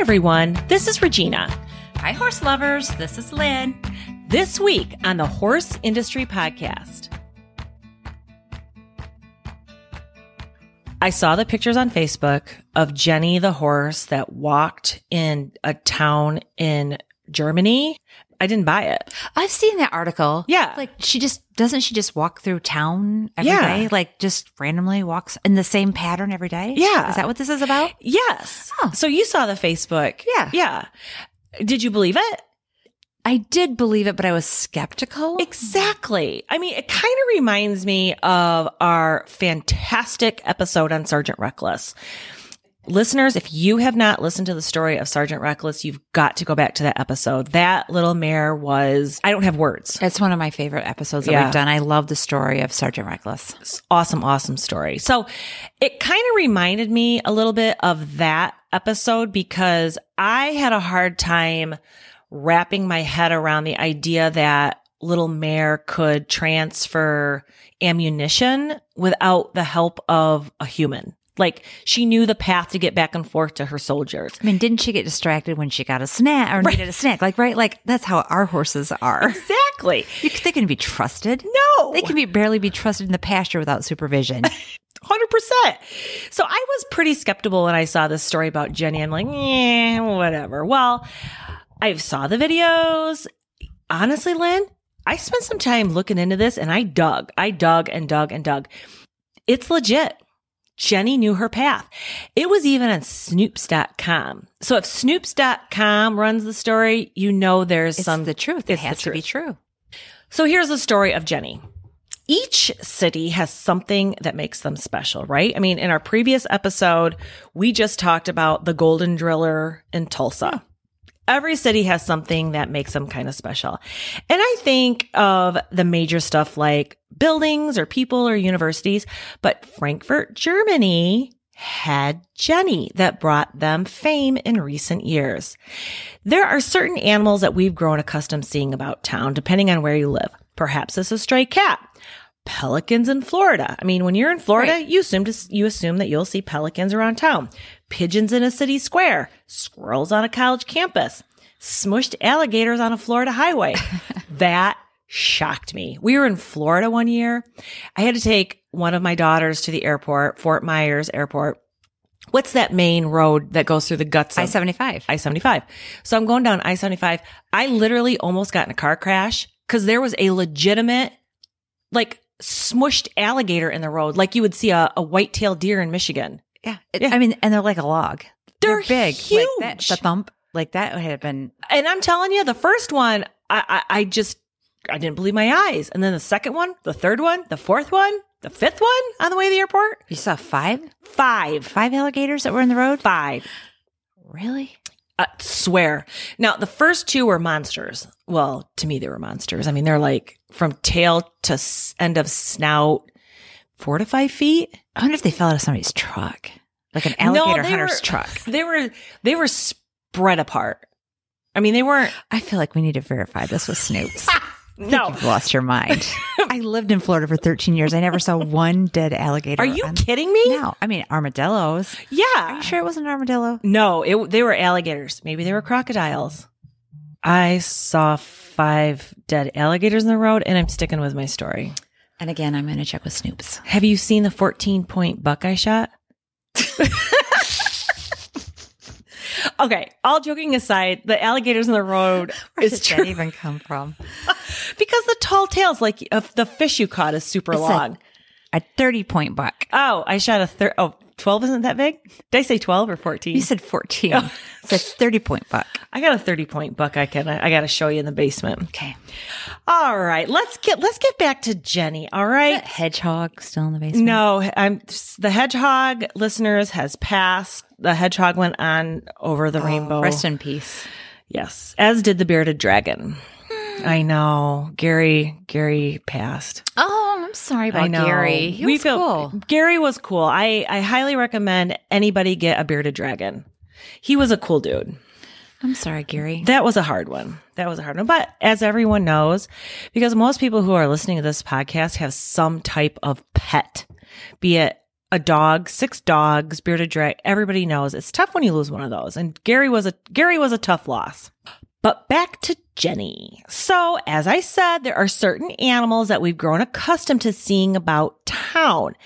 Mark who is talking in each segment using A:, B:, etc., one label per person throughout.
A: everyone. This is Regina.
B: Hi, horse lovers. This is Lynn.
A: This week on the Horse Industry Podcast. I saw the pictures on Facebook of Jenny the horse that walked in a town in Germany. I didn't buy it.
B: I've seen that article.
A: Yeah.
B: Like she just doesn't she just walk through town every
A: Yeah.
B: day? Like just randomly walks in the same pattern every day?
A: Yeah.
B: Is that what this is about?
A: Yes.
B: Oh.
A: So you saw the Facebook.
B: Yeah.
A: Yeah. Did you believe it?
B: I did believe it, but I was skeptical.
A: Exactly. I mean, it kind of reminds me of our fantastic episode on Sergeant Reckless. Listeners, if you have not listened to the story of Sergeant Reckless, you've got to go back to that episode. That little mare was, I don't have words.
B: It's one of my favorite episodes that
A: Yeah.
B: we've done. I love the story of Sergeant Reckless.
A: Awesome, awesome story. So it kind of reminded me a little bit of that episode because I had a hard time wrapping my head around the idea that little mare could transfer ammunition without the help of a human. Like she knew the path to get back and forth to her soldiers.
B: I mean, didn't she get distracted when she got a snack or needed a snack? Like, right? Like, that's how our horses are.
A: Exactly.
B: You, they can be trusted.
A: No.
B: They can be barely be trusted in the pasture without supervision.
A: Hundred percent. So I was pretty skeptical when I saw this story about Jenny. I'm like, yeah, whatever. Well, I saw the videos. Honestly, Lynn, I spent some time looking into this and I dug. I dug and dug and dug. It's legit. Jenny knew her path. It was even on Snopes.com. So if Snopes.com runs the story, you know there's
B: It's
A: some
B: the truth. It has to be true.
A: so here's the story of Jenny. Each city has something that makes them special, right? I mean, in our previous episode, we just talked about the Golden Driller in Tulsa. Every city has something that makes them kind of special. And I think of the major stuff like buildings or people or universities, but Frankfurt, Germany had Jenny that brought them fame in recent years. There are certain animals that we've grown accustomed seeing about town, depending on where you live. Perhaps it's a stray cat. Pelicans in Florida. I mean, when you're in Florida,
B: Right.
A: you assume to, you assume that you'll see pelicans around town. Pigeons in a city square, squirrels on a college campus, smushed alligators on a Florida highway. that shocked me. We were in Florida one year. I had to take one of my daughters to the airport, Fort Myers Airport. What's that main road that goes through the guts of
B: I 75.
A: I 75. So I'm going down I 75. I literally almost got in a car crash because there was a legitimate, like, smushed alligator in the road, like you would see a, a white tailed deer in Michigan.
B: Yeah. It-
A: Yeah.
B: I mean, and they're like a log.
A: They're
B: big. Like that,
A: huge.
B: the thump, like that had been.
A: And I'm telling you, the first one, I, I, I just, I didn't believe my eyes. And then the second one, the third one, the fourth one, the fifth one on the way to the airport.
B: You saw five,
A: Five.
B: five alligators that were in the road.
A: Five.
B: Really?
A: I swear. Now, the first two were monsters. Well, to me, they were monsters. I mean, they're like from tail to end of snout, four to five feet.
B: I wonder if they fell out of somebody's truck, like an alligator
A: they
B: hunter's
A: were-
B: truck.
A: They were they were spread apart. I mean, they weren't.
B: I feel like we need to verify this with Snopes.
A: No,
B: You've lost your mind. I lived in Florida for 13 years. I never saw one dead alligator.
A: are you
B: on-
A: kidding me?
B: No, I mean armadillos.
A: Yeah.
B: Are you sure it was an armadillo?
A: No, it, they were alligators. Maybe they were crocodiles. I saw five dead alligators in the road, and I'm sticking with my story.
B: And again, I'm going to check with Snopes.
A: Have you seen the 14 point buckeye shot? okay, all joking aside, the alligators in the road
B: Where
A: is
B: did
A: true
B: that even come from?
A: because the tall tails, like of the fish you caught, is super
B: It's a-
A: long.
B: A 30 point buck.
A: oh, I shot a third. Oh, 12 isn't that big? Did I say 12 or 14?
B: You said 14. It's a 30 point buck.
A: I got a 30 point buck. I can, I got to show you in the basement.
B: Okay.
A: All right, let's get, let's get back to Jenny. All right.
B: Hedgehog still in the basement?
A: No, I'm the hedgehog listeners has passed. The hedgehog went on over the
B: Oh,
A: rainbow.
B: Rest in peace.
A: yes, as did the bearded dragon. Hmm. I know. Gary Gary passed.
B: Oh, I'm sorry about. Gary. He was cool.
A: Gary was cool. I I highly recommend anybody get a bearded dragon. He was a cool dude.
B: I'm sorry, Gary.
A: That was a hard one. That was a hard one. But as everyone knows, because most people who are listening to this podcast have some type of pet, be it a dog, six dogs, bearded drag. Everybody knows it's tough when you lose one of those. And Gary was a Gary was a tough loss. But back to Jenny. So, as I said, there are certain animals that we've grown accustomed to seeing about town.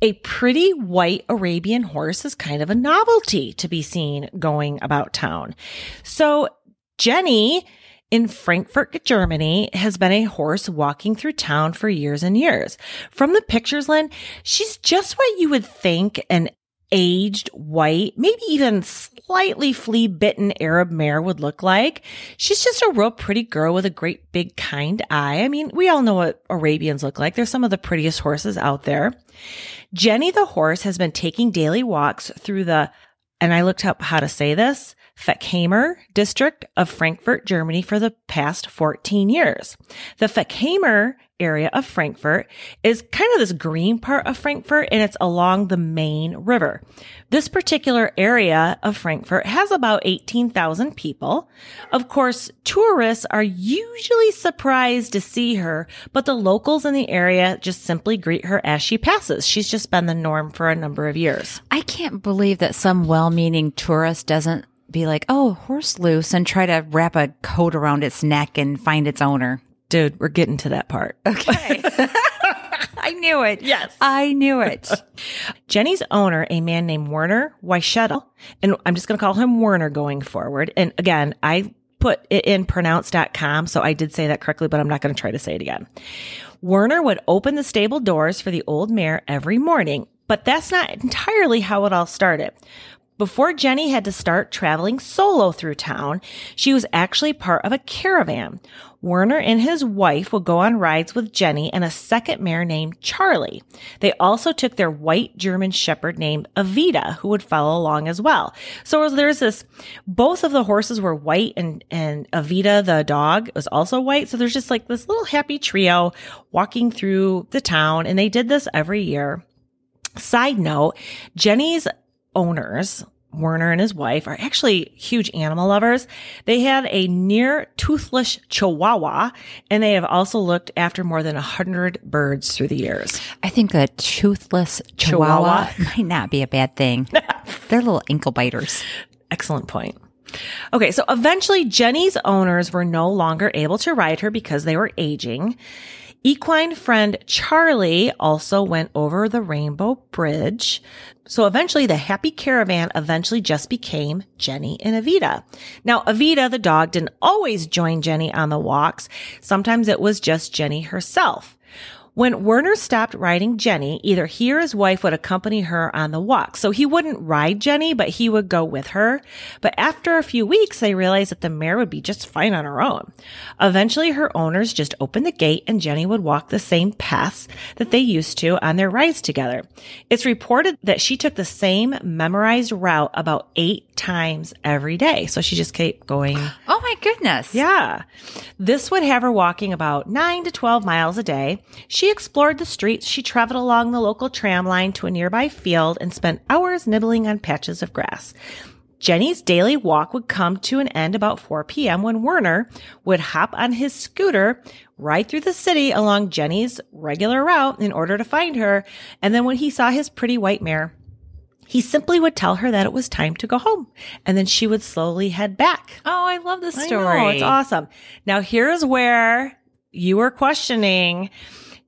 A: A pretty white Arabian horse is kind of a novelty to be seen going about town. So, Jenny in Frankfurt, Germany, has been a horse walking through town for years and years. From the pictures, Lynn, she's just what you would think an aged, white, maybe even slightly flea bitten Arab mare would look like. She's just a real pretty girl with a great big kind eye. I mean, we all know what Arabians look like. They're some of the prettiest horses out there. Jenny the horse has been taking daily walks through the, and I looked up how to say this, Fechenheimer district of Frankfurt, Germany for the past 14 years. The Fechenheimer area of Frankfurt is kind of this green part of Frankfurt and it's along the main river. This particular area of Frankfurt has about 18,000 people. Of course, tourists are usually surprised to see her, but the locals in the area just simply greet her as she passes. She's just been the norm for a number of years.
B: I can't believe that some well-meaning tourist doesn't be like, "Oh, horse loose," and try to wrap a coat around its neck and find its owner.
A: Dude, we're getting to that part.
B: Okay. I knew it.
A: Yes.
B: I knew it.
A: Jenny's owner, a man named Werner Weischedel, and I'm just going to call him Werner going forward. And again, I put it in pronounce.com, so I did say that correctly, but I'm not going to try to say it again. Werner would open the stable doors for the old mare every morning, but that's not entirely how it all started. Before Jenny had to start traveling solo through town, she was actually part of a caravan. Werner and his wife would go on rides with Jenny and a second mare named Charlie. They also took their white German shepherd named Avita, who would follow along as well. So there's this, both of the horses were white and, and Avita, the dog, was also white. So there's just like this little happy trio walking through the town and they did this every year. Side note, Jenny's owners, Werner and his wife are actually huge animal lovers. They had a near toothless chihuahua and they have also looked after more than a hundred birds through the years.
B: I think a toothless chihuahua, chihuahua. might not be a bad thing. They're little ankle biters.
A: Excellent point. Okay, so eventually Jenny's owners were no longer able to ride her because they were aging. Equine friend Charlie also went over the Rainbow Bridge. So eventually the happy caravan eventually just became Jenny and Avita. Now, Avita, the dog, didn't always join Jenny on the walks. Sometimes it was just Jenny herself. When Werner stopped riding Jenny, either he or his wife would accompany her on the walk. So he wouldn't ride Jenny, but he would go with her. But after a few weeks, they realized that the mare would be just fine on her own. Eventually, her owners just opened the gate and Jenny would walk the same paths that they used to on their rides together. It's reported that she took the same memorized route about eight times every day. So she just kept going.
B: Oh my goodness.
A: Yeah. This would have her walking about nine to 12 miles a day. She explored the streets, she traveled along the local tram line to a nearby field and spent hours nibbling on patches of grass. Jenny's daily walk would come to an end about 4 p.m. when Werner would hop on his scooter right through the city along Jenny's regular route in order to find her. And then when he saw his pretty white mare, he simply would tell her that it was time to go home and then she would slowly head back.
B: Oh, I love this story.
A: Know, it's awesome. Now here's where you were questioning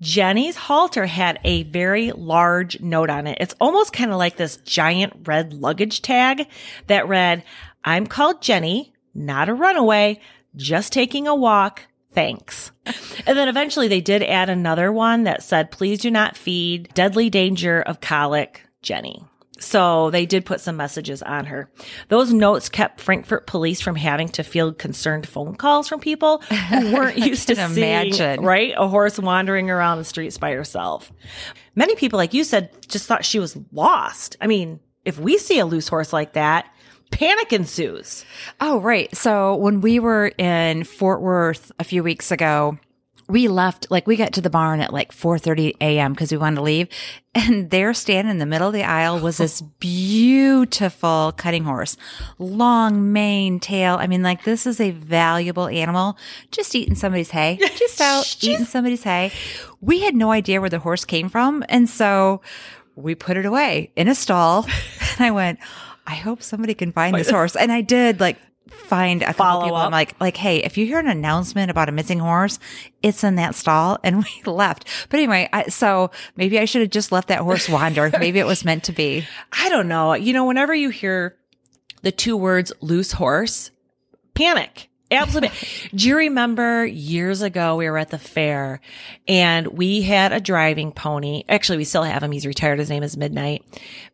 A: Jenny's halter had a very large note on it. It's almost kind of like this giant red luggage tag that read, I'm called Jenny, not a runaway, just taking a walk. Thanks. and then eventually they did add another one that said, please do not feed deadly danger of colic, Jenny. So they did put some messages on her. Those notes kept Frankfurt police from having to field concerned phone calls from people who weren't used to seeing, imagine. right, a horse wandering around the streets by herself. Many people, like you said, just thought she was lost. I mean, if we see a loose horse like that, panic ensues.
B: Oh, right. So when we were in Fort Worth a few weeks ago, we left like we got to the barn at like 4:30 a.m. because we wanted to leave and there standing in the middle of the aisle was this beautiful cutting horse long mane tail i mean like this is a valuable animal just eating somebody's hay just out eating somebody's hay we had no idea where the horse came from and so we put it away in a stall. and I went, I hope somebody can find this horse. And I did like find a couple
A: Follow
B: people.
A: up.
B: I'm like, like, hey, if you hear an announcement about a missing horse, it's in that stall. And we left. But anyway, I, so maybe I should have just let that horse wander. maybe it was meant to be.
A: I don't know. You know, whenever you hear the two words loose horse, panic. Absolutely. Do you remember years ago we were at the fair and we had a driving pony. Actually, we still have him. He's retired. His name is Midnight.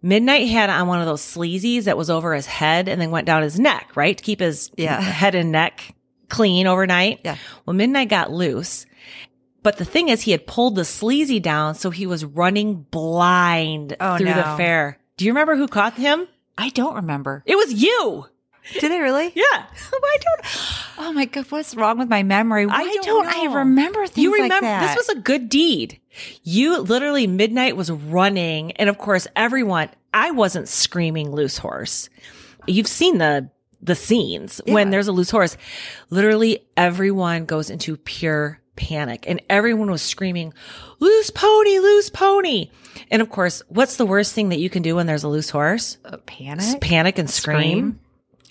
A: Midnight had on one of those sleazies that was over his head and then went down his neck, right? To keep his
B: Yeah.
A: head and neck clean overnight.
B: Yeah.
A: Well, Midnight got loose. But the thing is, he had pulled the sleazy down, so he was running blind
B: Oh,
A: through the fair. Do you remember who caught him?
B: I don't remember.
A: It was you.
B: Did I really?
A: Yeah.
B: I don't. Oh my God. What's wrong with my memory? Why
A: don't
B: don't, I remember things
A: You remember
B: like
A: this was a good deed. You literally midnight was running, and of course, everyone. I wasn't screaming loose horse. You've seen the the scenes when there's a loose horse. Literally, everyone goes into pure panic, and everyone was screaming, "Loose pony, loose pony!" And of course, what's the worst thing that you can do when there's a loose horse?
B: Uh, panic.
A: panic and scream.
B: Scream.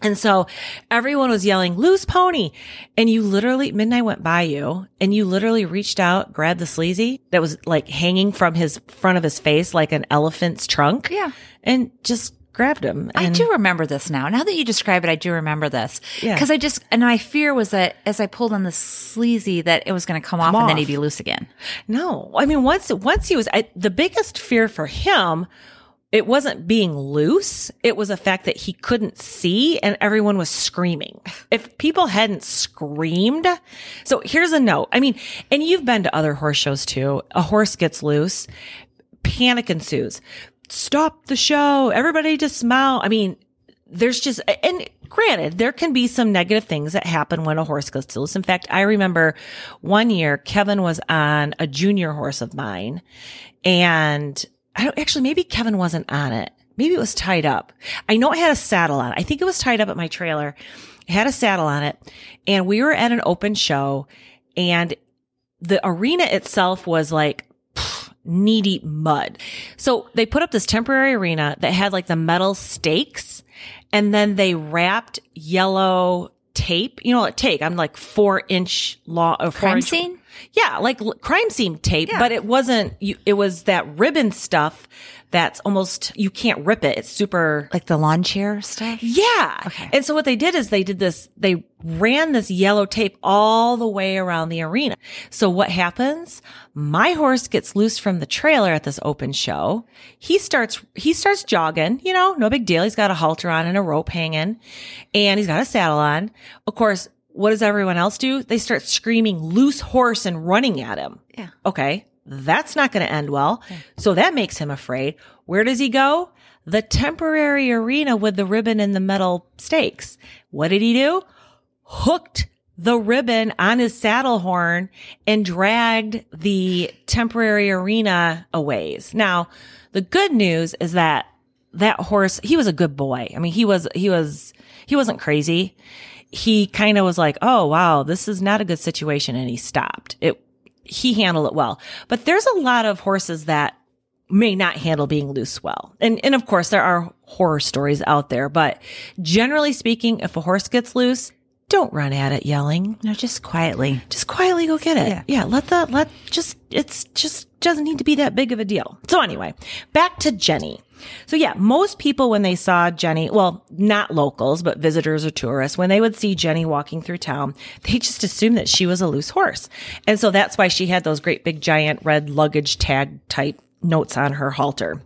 A: And so everyone was yelling, loose pony. And you literally, midnight went by you and you literally reached out, grabbed the sleazy that was like hanging from his front of his face like an elephant's trunk.
B: Yeah.
A: And just grabbed him.
B: I do remember this now. Now that you describe it, I do remember this.
A: Yeah.
B: Because I just, and my fear was that as I pulled on the sleazy, that it was going to come, off, and then he'd be loose again.
A: No, I mean, once, once he was, I, the biggest fear for him, it wasn't being loose. It was the fact that he couldn't see and everyone was screaming. If people hadn't screamed. So here's a note. I mean, and you've been to other horse shows too. A horse gets loose, panic ensues. Stop the show. Everybody just smile. I mean, there's just, and granted, there can be some negative things that happen when a horse gets loose. In fact, I remember one year Kevin was on a junior horse of mine and I don't actually, maybe Kevin wasn't on it. Maybe it was tied up. I know it had a saddle on it. I think it was tied up at my trailer. It had a saddle on it and we were at an open show and the arena itself was like knee deep mud. So they put up this temporary arena that had like the metal stakes and then they wrapped yellow tape, you know, like tape. I'm like four inch long, or four
B: Crime
A: inch-
B: scene?
A: Yeah, like l- crime scene tape,
B: Yeah.
A: but it wasn't, you, it was that ribbon stuff that's almost, you can't rip it. It's super,
B: Like the lawn chair stuff?
A: yeah.
B: Okay.
A: And so what they did is they did this, they ran this yellow tape all the way around the arena. So what happens? My horse gets loose from the trailer at this open show. He starts, he starts jogging, you know, no big deal. He's got a halter on and a rope hanging and he's got a saddle on. Of course, what does everyone else do? They start screaming loose horse and running at him.
B: Yeah.
A: Okay. That's not going to end well. So that makes him afraid. Where does he go? The temporary arena with the ribbon and the metal stakes. What did he do? Hooked the ribbon on his saddle horn and dragged the temporary arena a ways. Now, the good news is that that horse, he was a good boy. I mean, he was, he was, he wasn't crazy. He kind of was like, Oh, wow, this is not a good situation. And he stopped it. He handled it well, but there's a lot of horses that may not handle being loose well. And, and of course there are horror stories out there, but generally speaking, if a horse gets loose, don't run at it yelling.
B: No, just quietly.
A: Just quietly go get it.
B: Yeah.
A: Yeah. let the, let just, it's just doesn't need to be that big of a deal. So anyway, back to Jenny. So yeah, most people when they saw Jenny, well, not locals, but visitors or tourists, when they would see Jenny walking through town, they just assumed that she was a loose horse. And so that's why she had those great big giant red luggage tag type notes on her halter.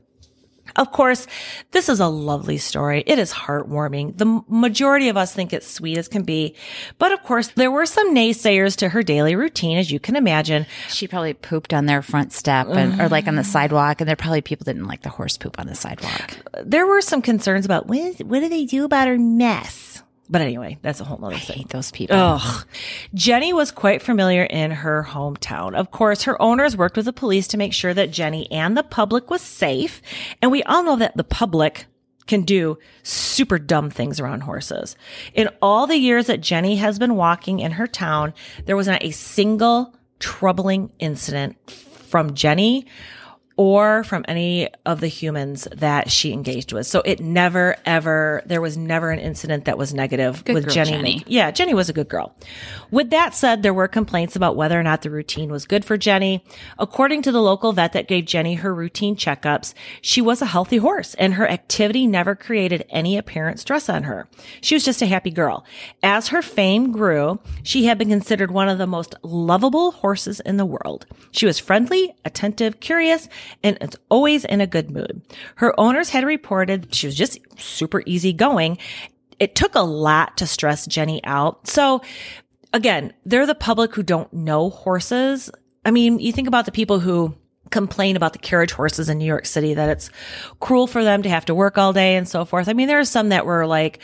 A: Of course, this is a lovely story. It is heartwarming. The majority of us think it's sweet as can be. But of course, there were some naysayers to her daily routine, as you can imagine.
B: She probably pooped on their front step and, or like on the mm-hmm. sidewalk. And there probably people didn't like the horse poop on the sidewalk.
A: There were some concerns about what, is, what do they do about her mess? But anyway, that's a whole other
B: I
A: thing.
B: hate those people.
A: Ugh. Jenny was quite familiar in her hometown. Of course, her owners worked with the police to make sure that Jenny and the public was safe. And we all know that the public can do super dumb things around horses. In all the years that Jenny has been walking in her town, there was not a single troubling incident from Jenny or from any of the humans that she engaged with. So it never, ever, there was never an incident that was negative
B: Good
A: with
B: girl,
A: Jenny.
B: Jenny.
A: Yeah, Jenny was a good girl. With that said, there were complaints about whether or not the routine was good for Jenny. According to the local vet that gave Jenny her routine checkups, she was a healthy horse and her activity never created any apparent stress on her. She was just a happy girl. As her fame grew, she had been considered one of the most lovable horses in the world. She was friendly, attentive, curious, and it's always in a good mood. Her owners had reported she was just super easygoing. It took a lot to stress Jenny out. So again, they're the public who don't know horses. I mean, you think about the people who complain about the carriage horses in New York City that it's cruel for them to have to work all day and so forth. I mean, there are some that were like,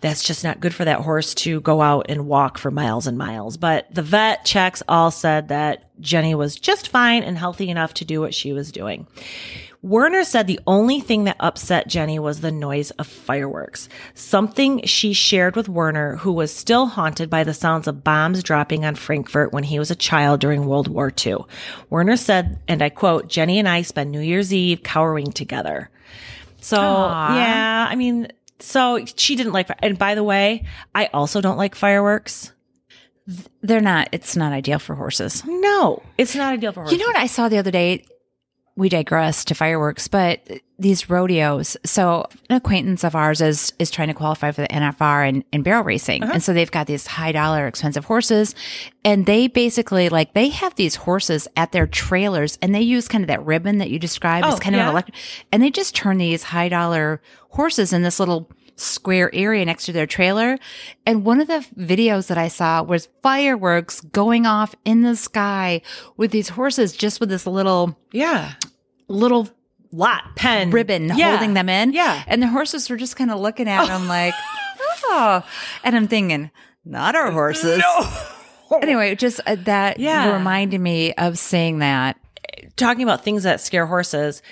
A: that's just not good for that horse to go out and walk for miles and miles. But the vet checks all said that Jenny was just fine and healthy enough to do what she was doing. Werner said the only thing that upset Jenny was the noise of fireworks, something she shared with Werner, who was still haunted by the sounds of bombs dropping on Frankfurt when he was a child during World War II. Werner said, and I quote, Jenny and I spend New Year's Eve cowering together. So,
B: Aw.
A: yeah, I mean, so she didn't like, and by the way, I also don't like fireworks.
B: They're not, it's not ideal for horses.
A: No, it's not ideal for horses.
B: You know what I saw the other day? We digress to fireworks, but these rodeos. So an acquaintance of ours is is trying to qualify for the NFR and, and barrel racing. Uh-huh. And so they've got these high dollar expensive horses. And they basically like they have these horses at their trailers and they use kind of that ribbon that you described
A: Oh,
B: as kind
A: yeah.
B: of an electric and they just turn these high dollar horses in this little square area next to their trailer. And one of the videos that I saw was fireworks going off in the sky with these horses just with this little,
A: yeah,
B: little
A: lot pen
B: ribbon
A: Yeah.
B: holding them in.
A: Yeah.
B: And the horses were just kind of looking at them like, oh. And I'm thinking, not our horses. No. Anyway, just uh, that
A: Yeah.
B: reminded me of saying that.
A: talking about things that scare horses,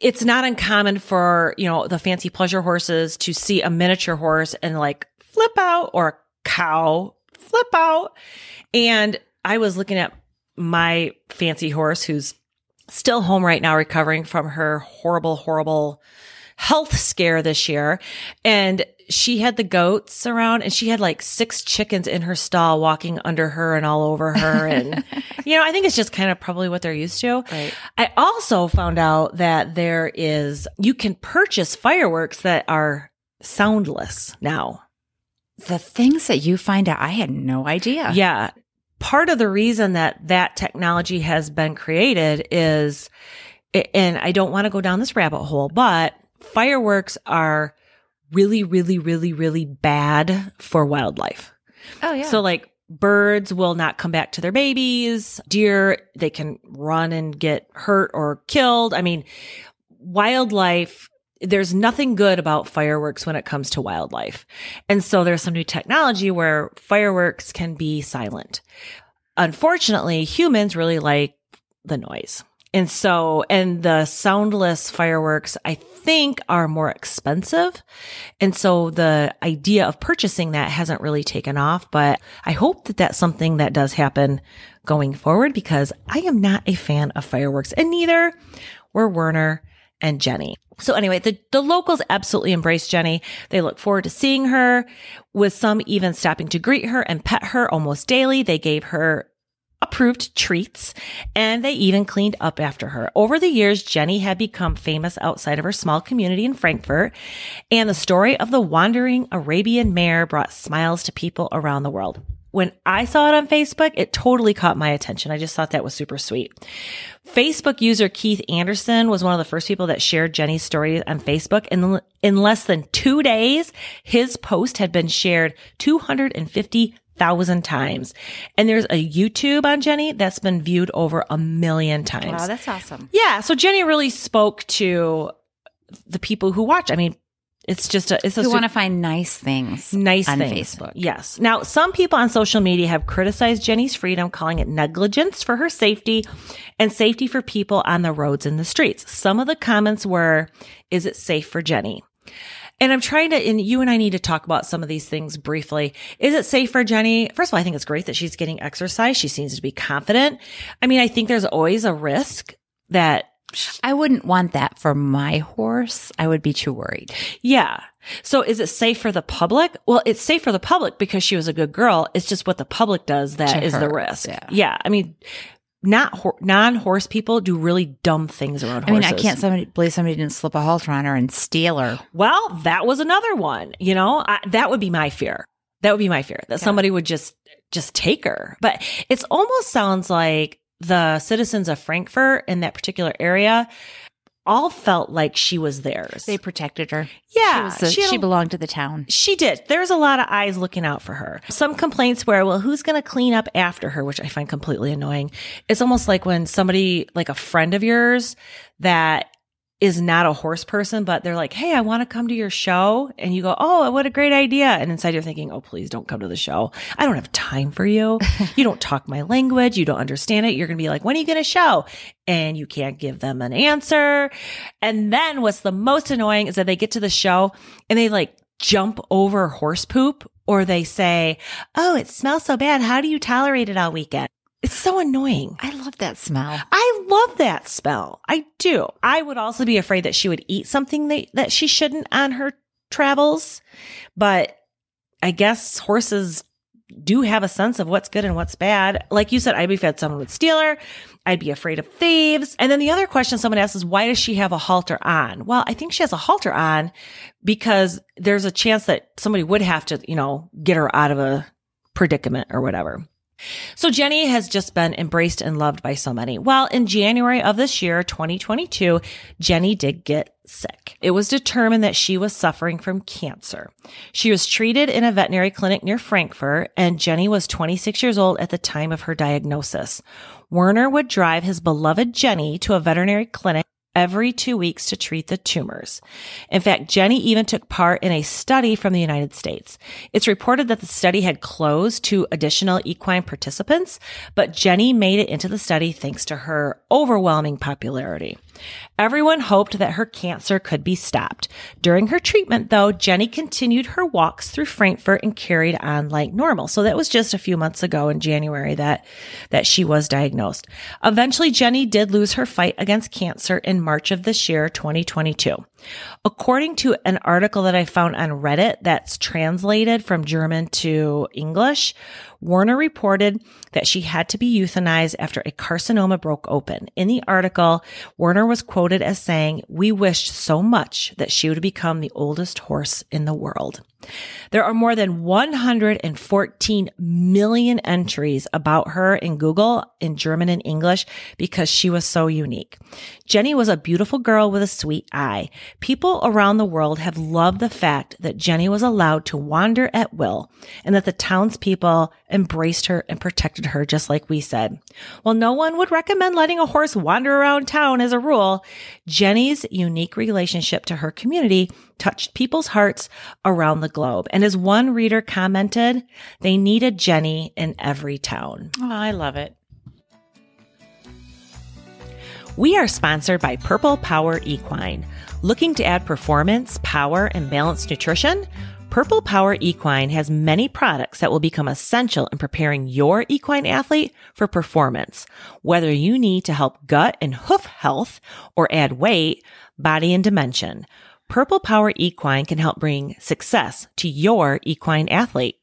A: it's not uncommon for, you know, the fancy pleasure horses to see a miniature horse and like flip out or a cow flip out. And I was looking at my fancy horse who's still home right now recovering from her horrible, horrible health scare this year. And she had the goats around and she had like six chickens in her stall walking under her and all over her. And, you know, I think it's just kind of probably what they're used to.
B: Right.
A: I also found out that there is, you can purchase fireworks that are soundless now.
B: The things that you find out, I had no idea.
A: Yeah. Part of the reason that that technology has been created is, and I don't want to go down this rabbit hole, but fireworks are really, really, really, really bad for wildlife.
B: Oh, yeah.
A: So like birds will not come back to their babies. Deer, they can run and get hurt or killed. I mean, wildlife, there's nothing good about fireworks when it comes to wildlife. And so there's some new technology where fireworks can be silent. Unfortunately, humans really like the noise. And so, and the soundless fireworks, I think are more expensive. And so the idea of purchasing that hasn't really taken off, but I hope that that's something that does happen going forward because I am not a fan of fireworks and neither were Werner and Jenny. So anyway, the, the locals absolutely embrace Jenny. They look forward to seeing her with some even stopping to greet her and pet her almost daily. They gave her approved treats and they even cleaned up after her. Over the years, Jenny had become famous outside of her small community in Frankfurt and the story of the wandering Arabian mare brought smiles to people around the world. When I saw it on Facebook, it totally caught my attention. I just thought that was super sweet. Facebook user Keith Anderson was one of the first people that shared Jenny's story on Facebook. And in less than two days, his post had been shared 250,000 times. And there's a YouTube on Jenny that's been viewed over a million times.
B: Wow, that's awesome.
A: yeah. So Jenny really spoke to the people who watch. I mean, it's just a, it's a
B: Who want to find nice things
A: nice
B: on
A: things.
B: Facebook.
A: Yes. Now, some people on social media have criticized Jenny's freedom, calling it negligence for her safety and safety for people on the roads and the streets. Some of the comments were, is it safe for Jenny? And I'm trying to, and you and I need to talk about some of these things briefly. Is it safe for Jenny? First of all, I think it's great that she's getting exercise. She seems to be confident. I mean, I think there's always a risk that
B: I wouldn't want that for my horse. I would be too worried.
A: Yeah. So is it safe for the public? Well, it's safe for the public because she was a good girl. It's just what the public does that
B: To
A: is the risk.
B: yeah.
A: Yeah. I mean, not hor- non-horse people do really dumb things around horses.
B: I mean. I can't somebody believe somebody didn't slip a halter on her and steal her.
A: Well, that was another one. You know, I, that would be my fear. That would be my fear that somebody would just just take her. But it's almost sounds like the citizens of Frankfurt in that particular area all felt like she was theirs.
B: They protected her.
A: yeah,
B: she, a-
A: she
B: she belonged to the town.
A: She did. There's a lot of eyes looking out for her. Some complaints were, well, who's going to clean up after her, which I find completely annoying. It's almost like when somebody, like a friend of yours that is not a horse person, but they're like, Hey, I want to come to your show. And you go, Oh, what a great idea. And inside you're thinking, Oh, please don't come to the show. I don't have time for you. you don't talk my language. You don't understand it. You're going to be like, when are you going to show? And you can't give them an answer. And then what's the most annoying is that they get to the show and they like jump over horse poop or they say, Oh, it smells so bad. How do you tolerate it all weekend? It's so annoying.
B: I love that smell.
A: I love that smell. I do. I would also be afraid that she would eat something that, that she shouldn't on her travels. But I guess horses do have a sense of what's good and what's bad. Like you said, I'd be afraid someone would steal her. I'd be afraid of thieves. And then the other question someone asks is, why does she have a halter on? Well, I think she has a halter on because there's a chance that somebody would have to, you know, get her out of a predicament or whatever. So Jenny has just been embraced and loved by so many. Well, in January of this year, 2022, Jenny did get sick. It was determined that she was suffering from cancer. She was treated in a veterinary clinic near Frankfurt, and Jenny was 26 years old at the time of her diagnosis. Werner would drive his beloved Jenny to a veterinary clinic every two weeks to treat the tumors. In fact, Jenny even took part in a study from the United States. It's reported that the study had closed to additional equine participants, but Jenny made it into the study thanks to her overwhelming popularity. Everyone hoped that her cancer could be stopped. During her treatment, though, Jenny continued her walks through Frankfurt and carried on like normal. So that was just a few months ago in January that, that she was diagnosed. Eventually, Jenny did lose her fight against cancer in March of this year, 2022. According to an article that I found on Reddit that's translated from German to English, Werner reported that she had to be euthanized after a carcinoma broke open. In the article, Werner was quoted as saying, We wished so much that she would become the oldest horse in the world. There are more than 114 million entries about her in Google in German and English because she was so unique. Jenny was a beautiful girl with a sweet eye. People around the world have loved the fact that Jenny was allowed to wander at will and that the townspeople embraced her and protected her just like we said. While no one would recommend letting a horse wander around town as a rule, Jenny's unique relationship to her community touched people's hearts around the globe. And as one reader commented, they needed Jenny in every town.
B: Oh, I love it.
A: We are sponsored by Purple Power Equine. Looking to add performance, power, and balanced nutrition? Purple Power Equine has many products that will become essential in preparing your equine athlete for performance. Whether you need to help gut and hoof health or add weight, body, and dimension, Purple Power Equine can help bring success to your equine athlete.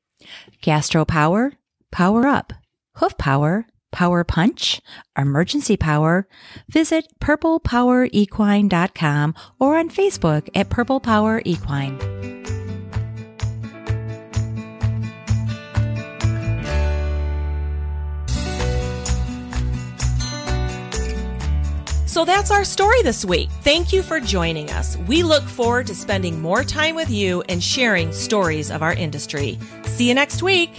B: Gastro power, power up. Hoof power, power punch, emergency power. Visit purplepowerequine.com or on Facebook at Purple Power Equine.
A: So that's our story this week. Thank you for joining us. We look forward to spending more time with you and sharing stories of our industry. See you next week.